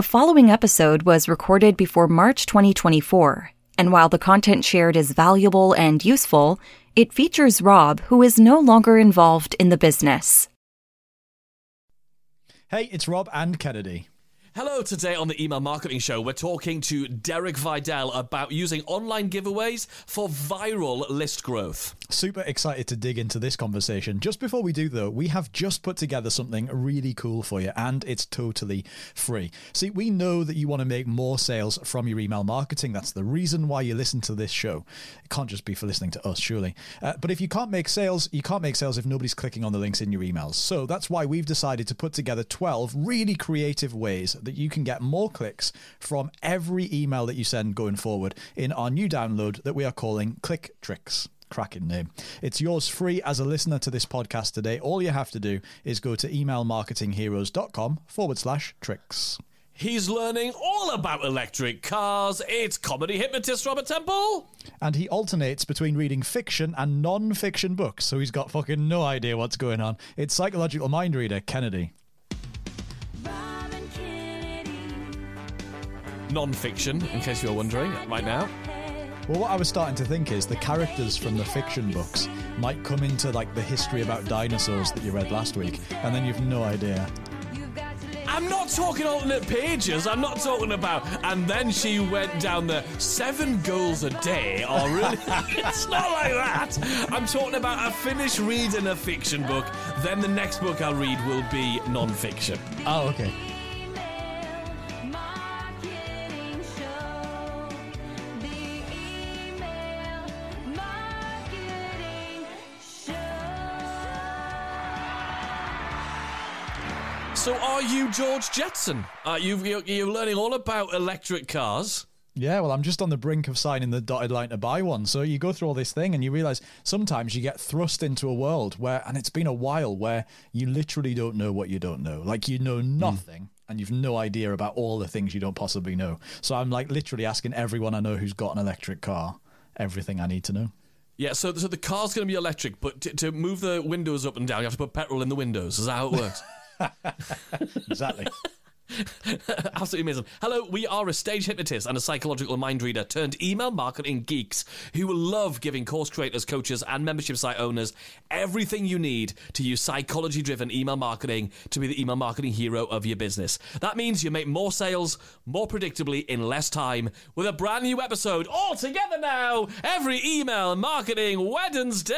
The following episode was recorded before March 2024, and while the content shared is valuable and useful, it features Rob, who is no longer involved in the business. Hey, it's Rob and Kennedy. Hello, today on the Email Marketing Show, we're talking to Derek Videll about using online giveaways for viral list growth. Super excited to dig into this conversation. Just before we do, though, we have just put together something really cool for you, and it's totally free. See, we know that you want to make more sales from your email marketing. That's the reason why you listen to this show. It can't just be for listening to us, surely. Uh, but if you can't make sales, you can't make sales if nobody's clicking on the links in your emails. So that's why we've decided to put together 12 really creative ways that you can get more clicks from every email that you send going forward in our new download that we are calling Click Tricks cracking name. It's yours free as a listener to this podcast today. All you have to do is go to emailmarketingheroes.com forward slash tricks. He's learning all about electric cars. It's comedy hypnotist Robert Temple. And he alternates between reading fiction and non fiction books, so he's got fucking no idea what's going on. It's psychological mind reader Kennedy. Non fiction, in case you're wondering, right now. Well, what I was starting to think is the characters from the fiction books might come into like the history about dinosaurs that you read last week, and then you've no idea. I'm not talking alternate pages. I'm not talking about. And then she went down the seven goals a day. Or really, it's not like that. I'm talking about I finish reading a fiction book, then the next book I'll read will be non-fiction. Oh, okay. You George Jetson? Uh, you, you're, you're learning all about electric cars. Yeah, well, I'm just on the brink of signing the dotted line to buy one. So you go through all this thing and you realize sometimes you get thrust into a world where, and it's been a while, where you literally don't know what you don't know. Like you know nothing. Mm. And you've no idea about all the things you don't possibly know. So I'm like literally asking everyone I know who's got an electric car everything I need to know. Yeah, so so the car's going to be electric, but to, to move the windows up and down, you have to put petrol in the windows. Is that how it works? exactly. Absolutely amazing. Hello, we are a stage hypnotist and a psychological mind reader turned email marketing geeks who love giving course creators, coaches, and membership site owners everything you need to use psychology driven email marketing to be the email marketing hero of your business. That means you make more sales more predictably in less time with a brand new episode all together now every email marketing Wednesday.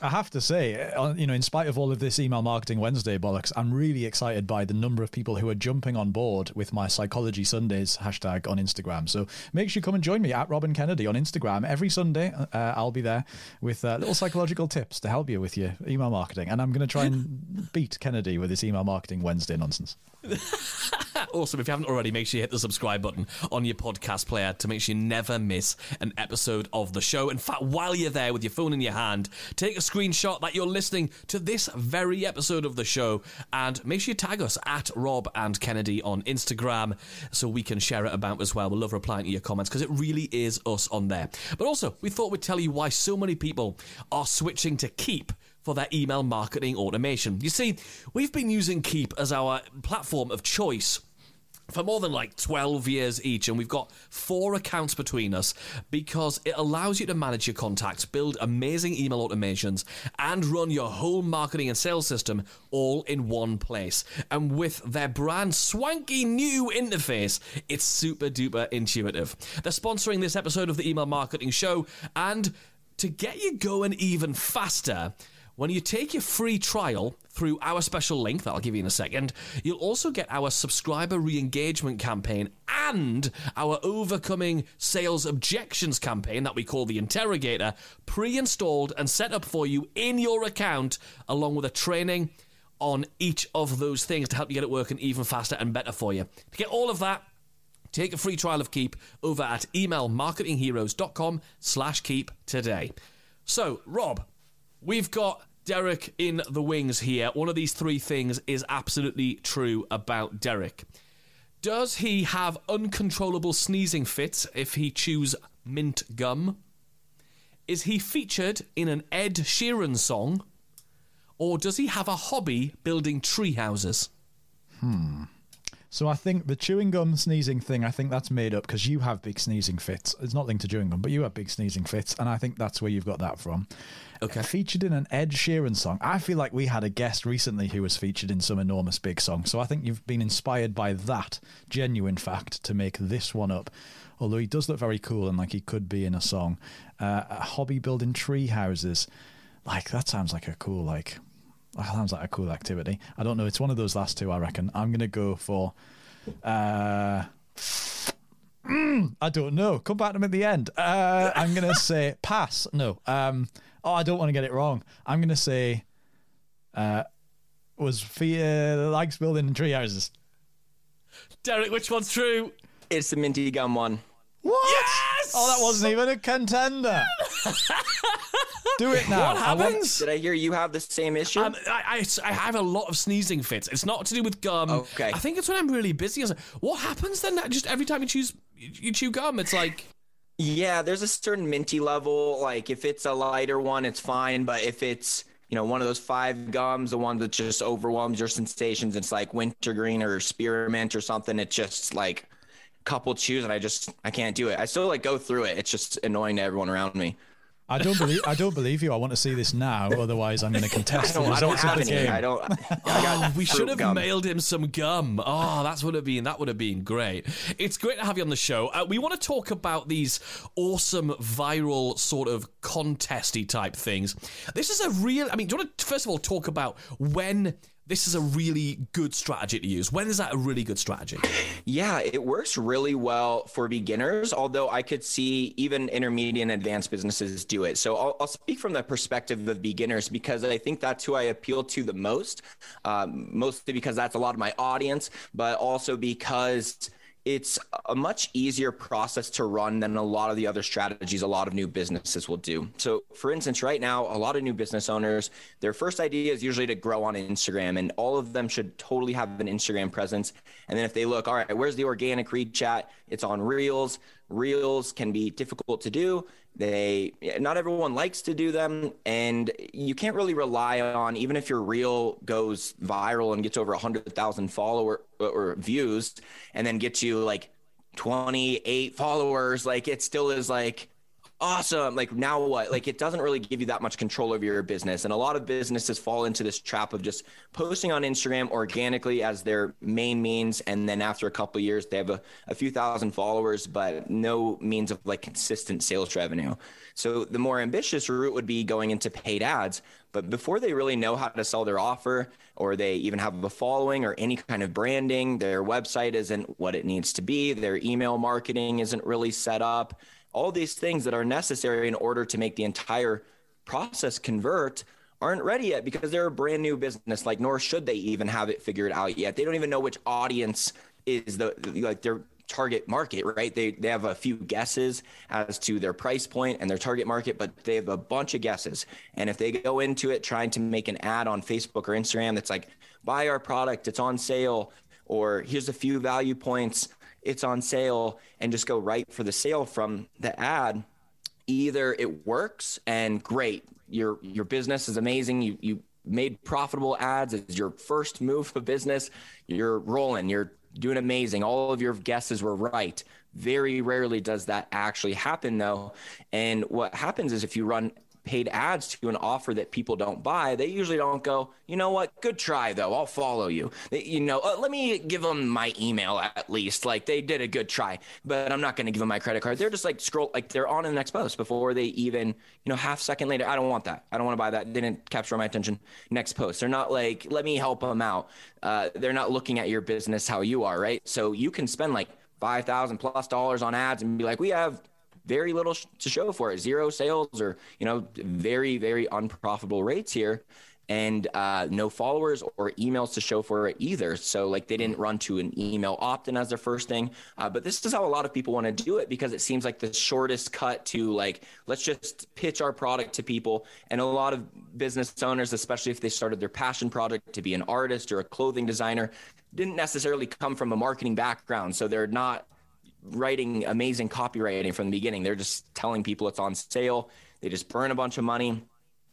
I have to say, uh, you know, in spite of all of this email marketing Wednesday bollocks, I'm really excited by the number of people who are jumping on board with my Psychology Sundays hashtag on Instagram. So make sure you come and join me at Rob and Kennedy on Instagram every Sunday. Uh, I'll be there with uh, little psychological tips to help you with your email marketing, and I'm going to try and beat Kennedy with his email marketing Wednesday nonsense. awesome. If you haven't already, make sure you hit the subscribe button on your podcast player to make sure you never miss an episode of the show. In fact, while you're there with your phone in your hand, take a screenshot that you're listening to this very episode of the show and make sure you tag us at Rob and Kennedy on Instagram so we can share it about as well. We'll love replying to your comments because it really is us on there. But also, we thought we'd tell you why so many people are switching to Keap for their email marketing automation. You see, we've been using Keap as our platform of choice for more than like 12 years each, and we've got four accounts between us because it allows you to manage your contacts, build amazing email automations, and run your whole marketing and sales system all in one place. And with their brand swanky new interface, it's super duper intuitive. They're sponsoring this episode of the Email Marketing Show, and to get you going even faster, when you take your free trial through our special link that I'll give you in a second, you'll also get our subscriber re engagement campaign and our overcoming sales objections campaign that we call the Interrogator pre installed and set up for you in your account, along with a training on each of those things to help you get it working even faster and better for you. To get all of that, take a free trial of Keap over at emailmarketingheroes.com slash keep today. So, Rob, we've got Derek in the wings here. One of these three things is absolutely true about Derek. Does he have uncontrollable sneezing fits if he chews mint gum? Is he featured in an Ed Sheeran song? Or does he have a hobby building tree houses? Hmm. So I think the chewing gum sneezing thing, I think that's made up because you have big sneezing fits. It's not linked to chewing gum, but you have big sneezing fits, and I think that's where you've got that from. Okay. Featured in an Ed Sheeran song. I feel like we had a guest recently who was featured in some enormous big song. So I think you've been inspired by that genuine fact to make this one up. Although he does look very cool and like he could be in a song. Uh, a hobby building tree houses. Like that sounds like a cool like that sounds like a cool activity. I don't know. It's one of those last two, I reckon. I'm gonna go for. Uh, mm, I don't know. Come back to me at the end. Uh, I'm gonna say pass. No. Um. Oh, I don't want to get it wrong. I'm gonna say. Uh, was Fia likes building tree houses. Derek, which one's true? It's the minty gum one. What? Yes! Oh, that wasn't even a contender. Do it now. What I want- happens? Did I hear you have the same issue? Um, I, I, I have a lot of sneezing fits. It's not to do with gum. Okay. I think it's when I'm really busy. Like, What happens then? Just every time you choose, you chew gum, it's like, yeah, there's a certain minty level. Like if it's a lighter one, it's fine. But if it's you know one of those five gums, the one that just overwhelms your sensations, it's like wintergreen or spearmint or something. It's just like a couple chews, and I just I can't do it. I still like go through it. It's just annoying to everyone around me. I don't believe. I don't believe you. I want to see this now. Otherwise, I'm going to contest the don't, I don't have any. I don't. I oh, we should have gum. mailed him some gum. Oh, that's would have been that would have been great. It's great to have you on the show. Uh, we want to talk about these awesome viral sort of contesty type things. This is a real. I mean, do you want to first of all talk about when this is a really good strategy to use? When is that a really good strategy? Yeah, it works really well for beginners, although I could see even intermediate and advanced businesses do it. So I'll, I'll speak from the perspective of beginners because I think that's who I appeal to the most, um, mostly because that's a lot of my audience, but also because it's a much easier process to run than a lot of the other strategies a lot of new businesses will do. So, for instance, right now, a lot of new business owners, their first idea is usually to grow on Instagram, and all of them should totally have an Instagram presence. And then if they look, all right, where's the organic reach at? It's on Reels. Reels can be difficult to do. They not everyone likes to do them, and you can't really rely on even if your reel goes viral and gets over hundred thousand follower or views, and then gets you like twenty eight followers. Like it still is like awesome. Like now what? Like it doesn't really give you that much control over your business. And a lot of businesses fall into this trap of just posting on Instagram organically as their main means. And then after a couple years, they have a, a few thousand followers, but no means of like consistent sales revenue. So the more ambitious route would be going into paid ads. But before they really know how to sell their offer, or they even have a following or any kind of branding, their website isn't what it needs to be, their email marketing isn't really set up all these things that are necessary in order to make the entire process convert aren't ready yet because they're a brand new business. Like nor should they even have it figured out yet. They don't even know which audience is the like their target market right? They they have a few guesses as to their price point and their target market but they have a bunch of guesses. And if they go into it trying to make an ad on Facebook or Instagram that's like buy our product it's on sale or here's a few value points it's on sale and just go right for the sale from the ad either it works and great your your business is amazing you you made profitable ads it's your first move of business you're rolling you're doing amazing all of your guesses were right. Very rarely does that actually happen though and what happens is if you run paid ads to an offer that people don't buy, they usually don't go, you know what, good try though, I'll follow you. They, you know, uh, let me give them my email at least. Like they did a good try, but I'm not going to give them my credit card. They're just like scroll, like they're on to the next post before they even, you know, half second later, I don't want that. I don't want to buy that. Didn't capture my attention. Next post. They're not like, let me help them out. Uh, they're not looking at your business how you are, right? So you can spend like 5,000 plus dollars on ads and be like, we have very little to show for it. Zero sales or you know very very unprofitable rates here. And uh, no followers or emails to show for it either. So like they didn't run to an email opt-in as their first thing. Uh, but this is how a lot of people want to do it because it seems like the shortest cut to like let's just pitch our product to people. And a lot of business owners especially if they started their passion project to be an artist or a clothing designer didn't necessarily come from a marketing background. So they're not writing amazing copywriting from the beginning. They're just telling people it's on sale. They just burn a bunch of money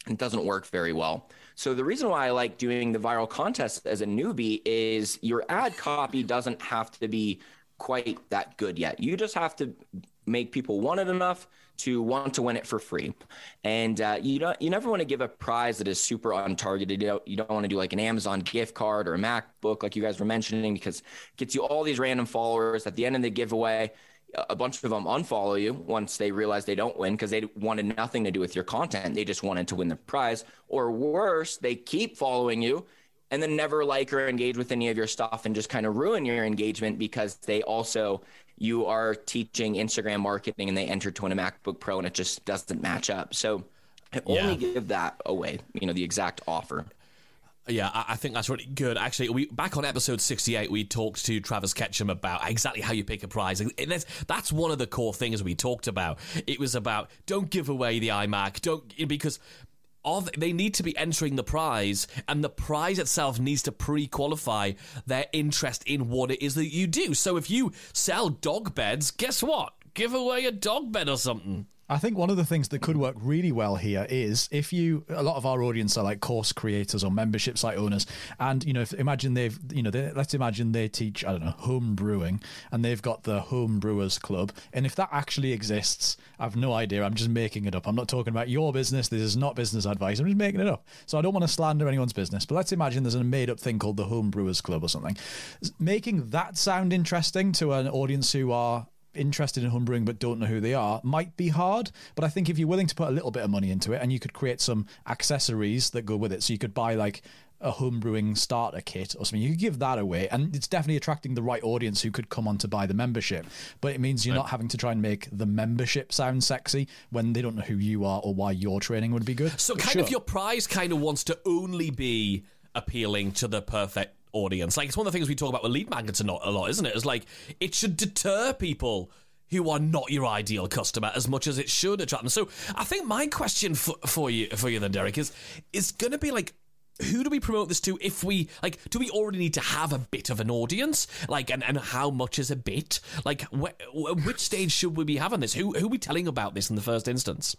and It doesn't work very well. So the reason why I like doing the viral contest as a newbie is your ad copy doesn't have to be quite that good yet. You just have to make people want it enough to want to win it for free. And uh, you don't you never want to give a prize that is super untargeted. You don't, you don't want to do like an Amazon gift card or a MacBook like you guys were mentioning because it gets you all these random followers at the end of the giveaway. A bunch of them unfollow you once they realize they don't win because they wanted nothing to do with your content. They just wanted to win the prize. Or worse, they keep following you and then never like or engage with any of your stuff and just kind of ruin your engagement because they also you are teaching Instagram marketing and they enter to win a MacBook Pro and it just doesn't match up. So I only yeah. give that away, you know, the exact offer. Yeah, I think that's really good. Actually, we back on episode sixty-eight, we talked to Travis Ketchum about exactly how you pick a prize, and that's that's one of the core things we talked about. It was about don't give away the iMac, don't because they need to be entering the prize and the prize itself needs to pre-qualify their interest in what it is that you do. So if you sell dog beds guess what? Give away a dog bed or something I think one of the things that could work really well here is if you, a lot of our audience are like course creators or membership site owners, and you know, if imagine they've, you know, they, let's imagine they teach, I don't know, home brewing, and they've got the home brewers club, and if that actually exists, I've no idea. I'm just making it up. I'm not talking about your business. This is not business advice. I'm just making it up. So I don't want to slander anyone's business, but let's imagine there's a made up thing called the home brewers club or something. Making that sound interesting to an audience who are interested in homebrewing but don't know who they are might be hard. But I think if you're willing to put a little bit of money into it and you could create some accessories that go with it, so you could buy like a homebrewing starter kit or something, you could give that away. And it's definitely attracting the right audience who could come on to buy the membership. But it means you're right. not having to try and make the membership sound sexy when they don't know who you are or why your training would be good. So, but kind sure. of your prize kind of wants to only be appealing to the perfect audience. Like it's one of the things we talk about with lead magnets a lot, a lot, isn't it? It's like it should deter people who are not your ideal customer as much as it should attract them. So I think my question for, for you for you then, Derek, is is going to be like who do we promote this to if we like do we already need to have a bit of an audience? Like and, and how much is a bit? Like wh- which stage should we be having this? Who who are we telling about this in the first instance?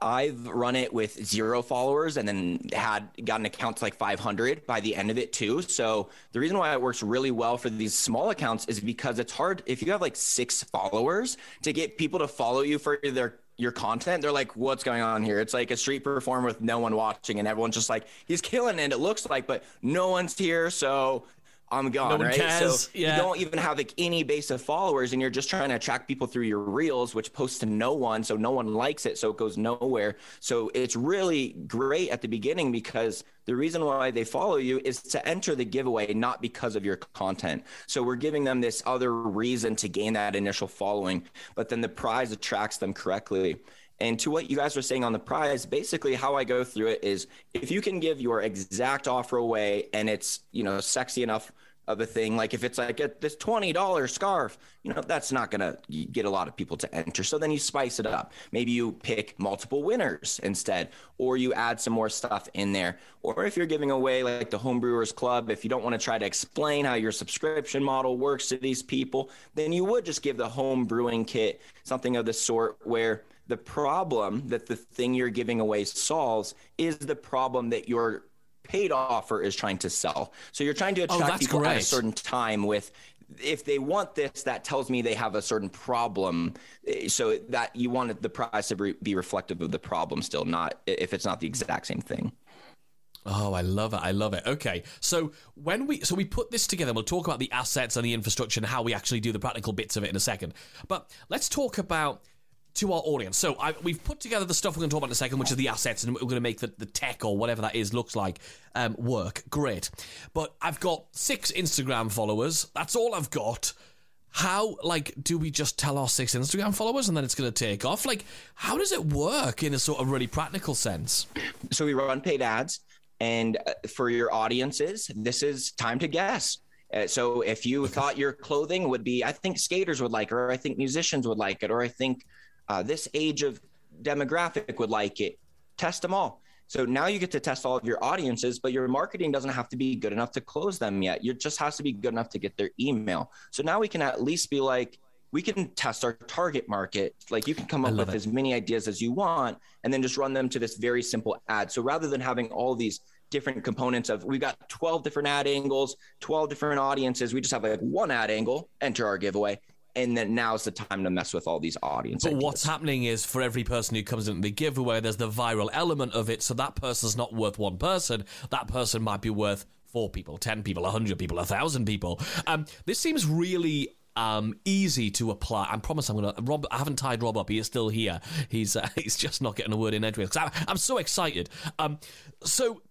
I've run it with zero followers and then had gotten accounts like 500 by the end of it too. So the reason why it works really well for these small accounts is because it's hard if you have like six followers to get people to follow you for their your content, they're like, what's going on here? It's like a street performer with no one watching, and everyone's just like, he's killing it. It looks like, but no one's here. So I'm gone, no right? Cares. So yeah. you don't even have like any base of followers, and you're just trying to attract people through your reels, which posts to no one, so no one likes it, so it goes nowhere. So it's really great at the beginning because the reason why they follow you is to enter the giveaway, not because of your content. So we're giving them this other reason to gain that initial following, but then the prize attracts them correctly. And to what you guys are saying on the prize, basically how I go through it is if you can give your exact offer away and it's, you know, sexy enough of a thing. Like if it's like a, this $20 scarf, you know, that's not going to get a lot of people to enter. So then you spice it up. Maybe you pick multiple winners instead, or you add some more stuff in there. Or if you're giving away like the Homebrewers Club, if you don't want to try to explain how your subscription model works to these people, then you would just give the home brewing kit, something of the sort where the problem that the thing you're giving away solves is the problem that you're paid offer is trying to sell. So you're trying to oh, attract oh, people great. at a certain time with if they want this, that tells me they have a certain problem. So that you want the price to be reflective of the problem still, not if it's not the exact same thing. Oh, I love it. I love it. Okay. So when we so we put this together, we'll talk about the assets and the infrastructure and how we actually do the practical bits of it in a second. But let's talk about to our audience. So I, we've put together the stuff we're going to talk about in a second, which is the assets, and we're going to make the, the tech or whatever that is looks like um, work. Great. But I've got six Instagram followers. That's all I've got. How, like, do we just tell our six Instagram followers and then it's going to take off? Like, how does it work in a sort of really practical sense? So we run paid ads. And uh, for your audiences, this is time to guess. Uh, so if you thought your clothing would be, I think skaters would like it, or I think musicians would like it, or I think uh, this age of demographic would like it. Test them all. So now you get to test all of your audiences, but your marketing doesn't have to be good enough to close them yet. It just has to be good enough to get their email. So now we can at least be like, we can test our target market. Like you can come up with it. as many ideas as you want and then just run them to this very simple ad. So rather than having all these different components of we've got 12 different ad angles, 12 different audiences, we just have like one ad angle, enter our giveaway. And then now's the time to mess with all these audiences. But ideas. what's happening is for every person who comes into the giveaway, there's the viral element of it. So that person's not worth one person. That person might be worth four people, 10 people, a 100 people, a 1,000 people. Um, this seems really um, easy to apply. I promise I'm gonna. Rob, I haven't tied Rob up. He is still here. He's uh, he's just not getting a word in edgeways. I'm, I'm so excited. Um, so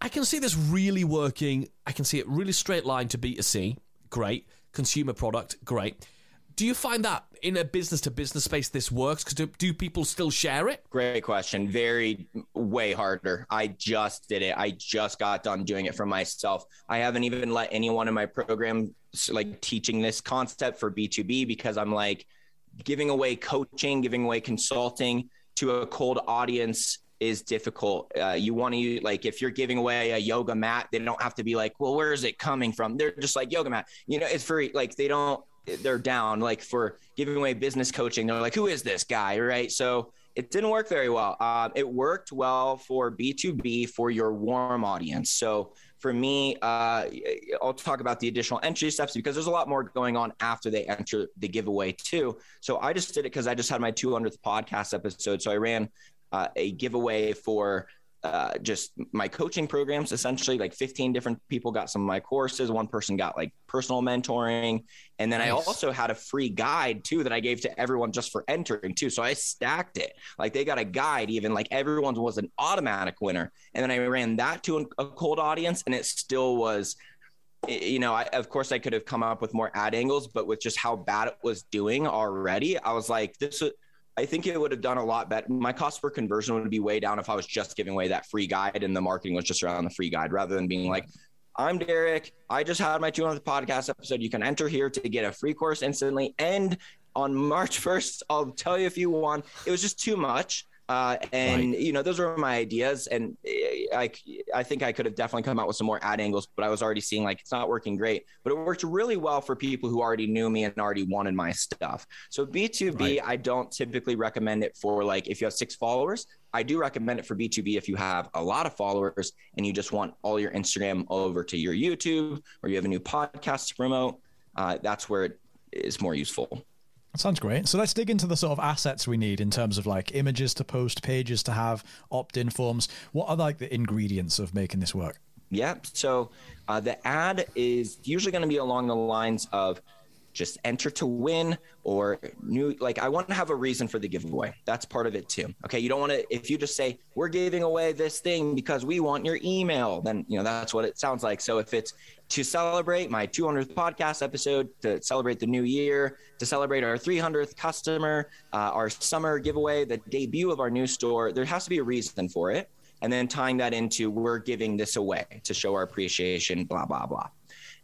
I can see this really working. I can see it really straight line to B2C. Great. Consumer product. Great. Do you find that in a business to business space this works? Because do, do, people still share it? Great question. Very, way harder. I just did it. I just got done doing it for myself. I haven't even let anyone in my program like teaching this concept for B2B because I'm like giving away coaching, giving away consulting to a cold audience is difficult. Uh, you want to like if you're giving away a yoga mat, they don't have to be like, well, where is it coming from? They're just like yoga mat. You know, it's very like they don't. They're down like for giving away business coaching. They're like, who is this guy, right? So it didn't work very well. Uh, it worked well for B2B for your warm audience. So for me, uh, I'll talk about the additional entry steps because there's a lot more going on after they enter the giveaway too. So I just did it because I just had my 200th podcast episode. So I ran uh, a giveaway for uh, just my coaching programs essentially like 15 different people got some of my courses. One person got like personal mentoring. And then nice. i also had a free guide too that i gave to everyone just for entering too. So i stacked it. Like they got a guide even like everyone was an automatic winner. And then i ran that to a cold audience and it still was you know, I, of course, I could have come up with more ad angles, but with just how bad it was doing already, I was like, this I think it would have done a lot better. My cost per conversion would be way down if I was just giving away that free guide and the marketing was just around the free guide rather than being like, I'm Derek. I just had my 200th podcast episode. You can enter here to get a free course instantly. And on March 1st, I'll tell you if you want. It was just too much. Uh, and right. you know, those were my ideas, and eh, I, I think I could have definitely come out with some more ad angles, but I was already seeing like it's not working great. But it worked really well for people who already knew me and already wanted my stuff. So B two B, I don't typically recommend it for like if you have six followers. I do recommend it for B2B if you have a lot of followers and you just want all your Instagram over to your YouTube or you have a new podcast to promote. Uh, that's where it is more useful. Sounds great. So let's dig into the sort of assets we need in terms of like images to post, pages to have, opt-in forms. What are like the ingredients of making this work? Yeah. So uh, the ad is usually going to be along the lines of just enter to win or new like i want to have a reason for the giveaway that's part of it too okay you don't want to if you just say we're giving away this thing because we want your email then you know that's what it sounds like so if it's to celebrate my 200th podcast episode, to celebrate the new year, to celebrate our 300th customer, uh, our summer giveaway, the debut of our new store. There has to be a reason for it. And then tying that into we're giving this away to show our appreciation, blah, blah, blah.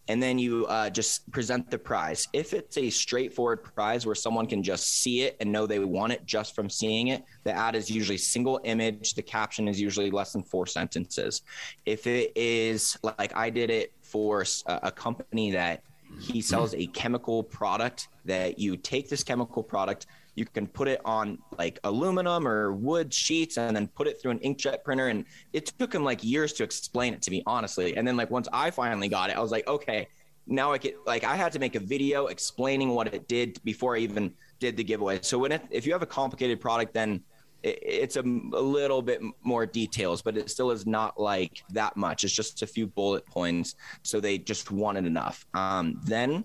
And then you uh, just present the prize. If it's a straightforward prize where someone can just see it and know they want it just from seeing it, the ad is usually single image. The caption is usually less than four sentences. If it is like I did it for a, company that he sells a chemical product that you take this chemical product you can put it on like aluminum or wood sheets and then put it through an inkjet printer and it took him like years to explain it to me honestly and then like once i finally got it i was like okay now i get like i had to make a video explaining what it did before i even did the giveaway so when it, if you have a complicated product then it's a, a, little bit more details, but it still is not like that much. It's just a few bullet points. So they just wanted enough. Um, then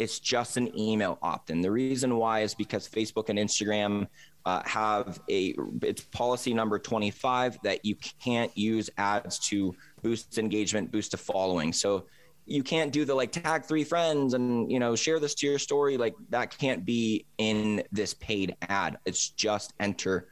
it's just an email opt-in. The reason why is because Facebook and Instagram uh, have a it's policy number 25 that you can't use ads to boost engagement, boost a following. So you can't do the like tag three friends and you know share this to your story like that can't be in this paid ad. It's just enter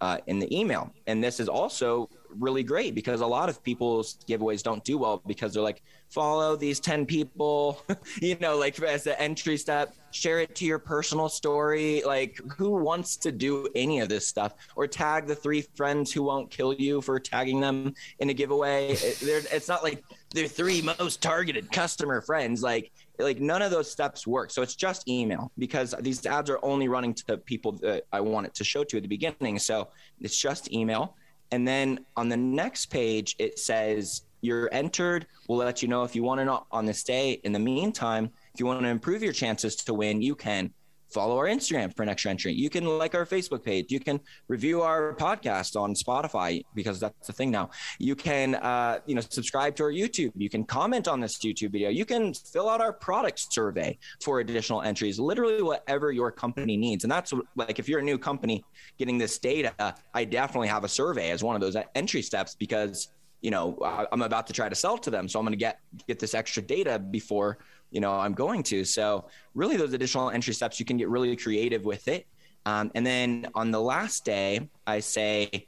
uh, in the email. And this is also really great because a lot of people's giveaways don't do well because they're like, follow these 10 people, you know, like as an entry step, share it to your personal story. Like, who wants to do any of this stuff? Or tag the three friends who won't kill you for tagging them in a giveaway. It, it's not like they're three most targeted customer friends. Like, like none of those steps work. So it's just email because these ads are only running to people that I want it to show to at the beginning. So it's just email. And then on the next page, it says you're entered. We'll let you know if you want to on this day. In the meantime, if you want to improve your chances to win, you can follow our Instagram for an extra entry. You can like our Facebook page. You can review our podcast on Spotify because that's the thing now. You can, uh, you know, subscribe to our YouTube. You can comment on this YouTube video. You can fill out our product survey for additional entries. Literally, whatever your company needs. And that's like if you're a new company getting this data, I definitely have a survey as one of those entry steps because you know i'm about to try to sell to them so i'm going to get get this extra data before you know i'm going to. So really those additional entry steps you can get really creative with it. Um, and then on the last day i say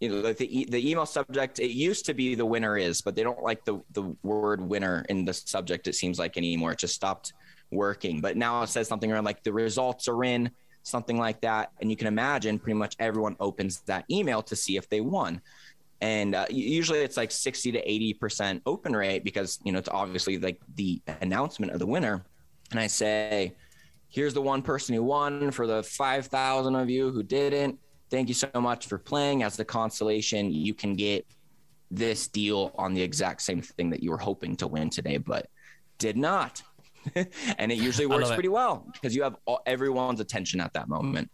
you know the, the email subject it used to be the winner is but they don't like the the word winner in the subject it seems like anymore. It just stopped working. But now it says something around like the results are in something like that. And you can imagine pretty much everyone opens that email to see if they won and uh, usually it's like 60 to 80% open rate because you know it's obviously like the announcement of the winner. And i say here's the one person who won for the 5000 of you who didn't. Thank you so much for playing. As the consolation you can get this deal on the exact same thing that you were hoping to win today but did not. And it usually works pretty well because you have all, everyone's attention at that moment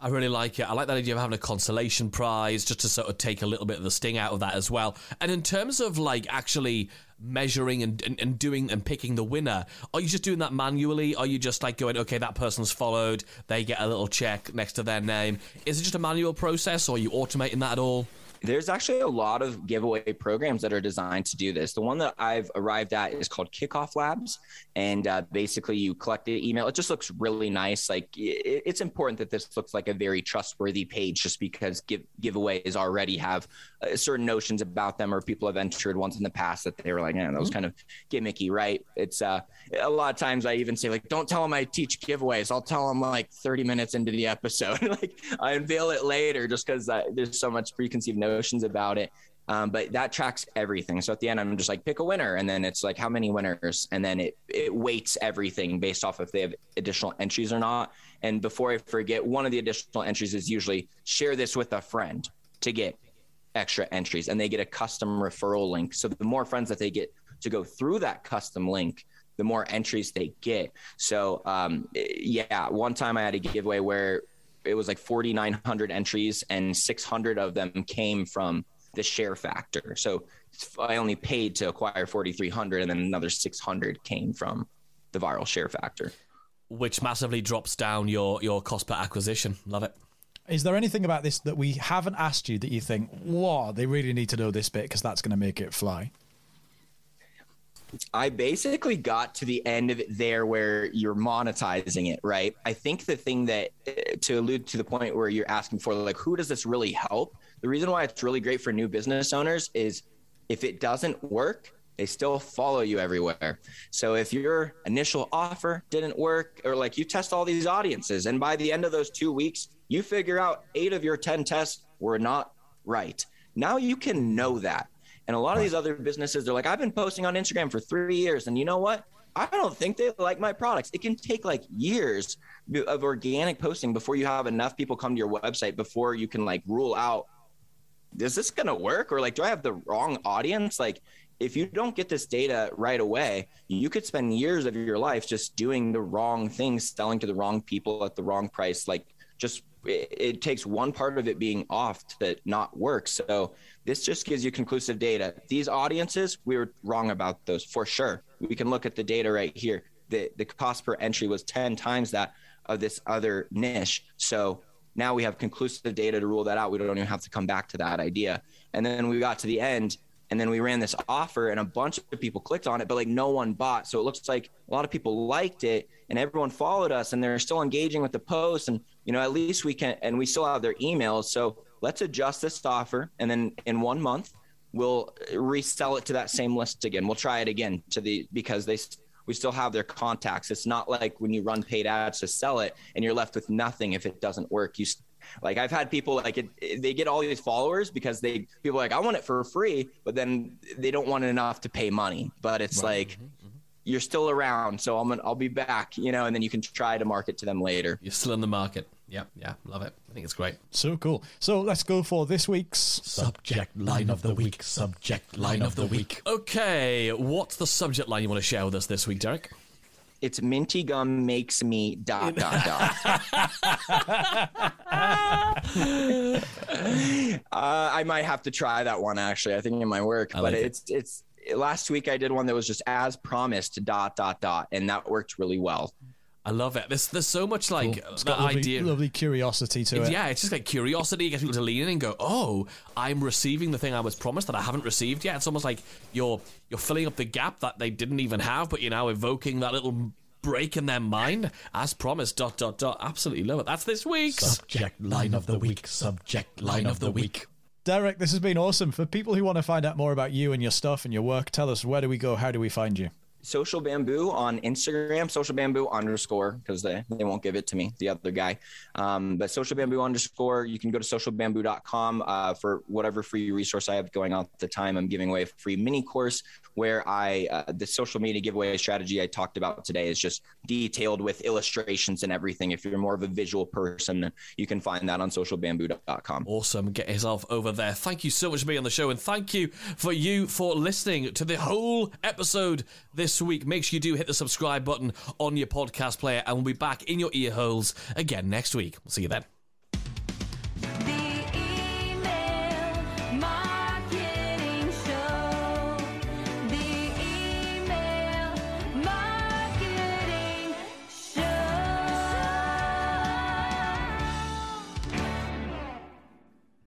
I really like it. I like that idea of having a consolation prize just to sort of take a little bit of the sting out of that as well. And in terms of like actually measuring and, and, and, doing and picking the winner, are you just doing that manually? Are you just like going, okay, that person's followed, they get a little check next to their name? Is it just a manual process or are you automating that at all? There's actually a lot of giveaway programs that are designed to do this. The one that I've arrived at is called Kickoff Labs, and uh, basically you collect the email. It just looks really nice. Like it, it's important that this looks like a very trustworthy page, just because give, giveaways already have uh, certain notions about them, or people have entered ones in the past that they were like, yeah, that was mm-hmm. kind of gimmicky, right? It's uh, a lot of times I even say like, don't tell them I teach giveaways. I'll tell them like 30 minutes into the episode. like I unveil it later, just because uh, there's so much preconceived notion notions about it. Um, but that tracks everything. So at the end, I'm just like pick a winner, and then it's like how many winners, and then it it weights everything based off if they have additional entries or not. And before I forget, one of the additional entries is usually share this with a friend to get extra entries, and they get a custom referral link. So the more friends that they get to go through that custom link, the more entries they get. So um, yeah, one time I had a giveaway where it was like 4,900 entries and 600 of them came from the share factor. So I only paid to acquire 4,300 and then another 600 came from the viral share factor. Which massively drops down your, your cost per acquisition. Love it. Is there anything about this that we haven't asked you that you think, wow, they really need to know this bit because that's going to make it fly? I basically got to the end of it there where you're monetizing it, right? I think the thing that eh, to allude to the point where you're asking for like who does this really help? The reason why it's really great for new business owners is if it doesn't work, they still follow you everywhere. So if your initial offer didn't work or like you test all these audiences and by the end of those 2 weeks, you figure out 8 of your 10 tests were not right. Now you can know that and a lot of these other businesses, they're like, I've been posting on Instagram for three years. And you know what? I don't think they like my products. It can take like years of organic posting before you have enough people come to your website before you can like rule out, is this going to work? Or like, do I have the wrong audience? Like, if you don't get this data right away, you could spend years of your life just doing the wrong things, selling to the wrong people at the wrong price. Like, just it, it takes one part of it being off to not work. So this just gives you conclusive data. These audiences, we were wrong about those for sure. We can look at the data right here. The the cost per entry was 10 times that of this other niche. So now we have conclusive data to rule that out. We don't even have to come back to that idea. And then we got to the end and then we ran this offer and a bunch of people clicked on it but like no one bought so it looks like a lot of people liked it and everyone followed us and they're still engaging with the post and you know at least we can and we still have their emails so let's adjust this offer and then in one month we'll resell it to that same list again we'll try it again to the because they we still have their contacts it's not like when you run paid ads to sell it and you're left with nothing if it doesn't work you like I've had people like it, they get all these followers because they people like I want it for free, but then they don't want it enough to pay money. But it's right. like mm-hmm. you're still around, so I'm gonna, I'll be back, you know, and then you can try to market to them later. You're still in the market. Yeah, yeah, love it. I think it's great. So cool. So let's go for this week's Subject line of the week. Subject line of the week. Okay, what's the subject line you want to share with us this week, Derek? It's minty gum makes me dot dot dot. uh, I might have to try that one actually. I think it might work, I but like it. it's it's last week I did one that was just as promised dot dot dot, and that worked really well. I love it. There's there's so much like the got lovely, idea. lovely curiosity to it. Yeah, it's just like curiosity. gets people to lean in and go, "Oh, I'm receiving the thing I was promised that I haven't received yet." It's almost like you're you're filling up the gap that they didn't even have, but you're now evoking that little break in their mind as promised. Dot dot dot. Absolutely love it. That's this week's. Subject line of the week. Subject line of the week. Derek, this has been awesome. For people who want to find out more about you and your stuff and your work, tell us where do we go? How do we find you? Social Bamboo on Instagram, Social Bamboo underscore, because they, they won't give it to me, the other guy. Um, but Social Bamboo underscore, you can go to socialbamboo.com uh, for whatever free resource I have going on at the time. I'm giving away a free mini course where I, uh, the social media giveaway strategy I talked about today is just detailed with illustrations and everything. If you're more of a visual person, you can find that on socialbamboo.com. Awesome. Get yourself over there. Thank you so much for being on the show, and thank you for you for listening to the whole episode this week. Make sure you do hit the subscribe button on your podcast player, and we'll be back in your ear holes again next week. We'll see you then.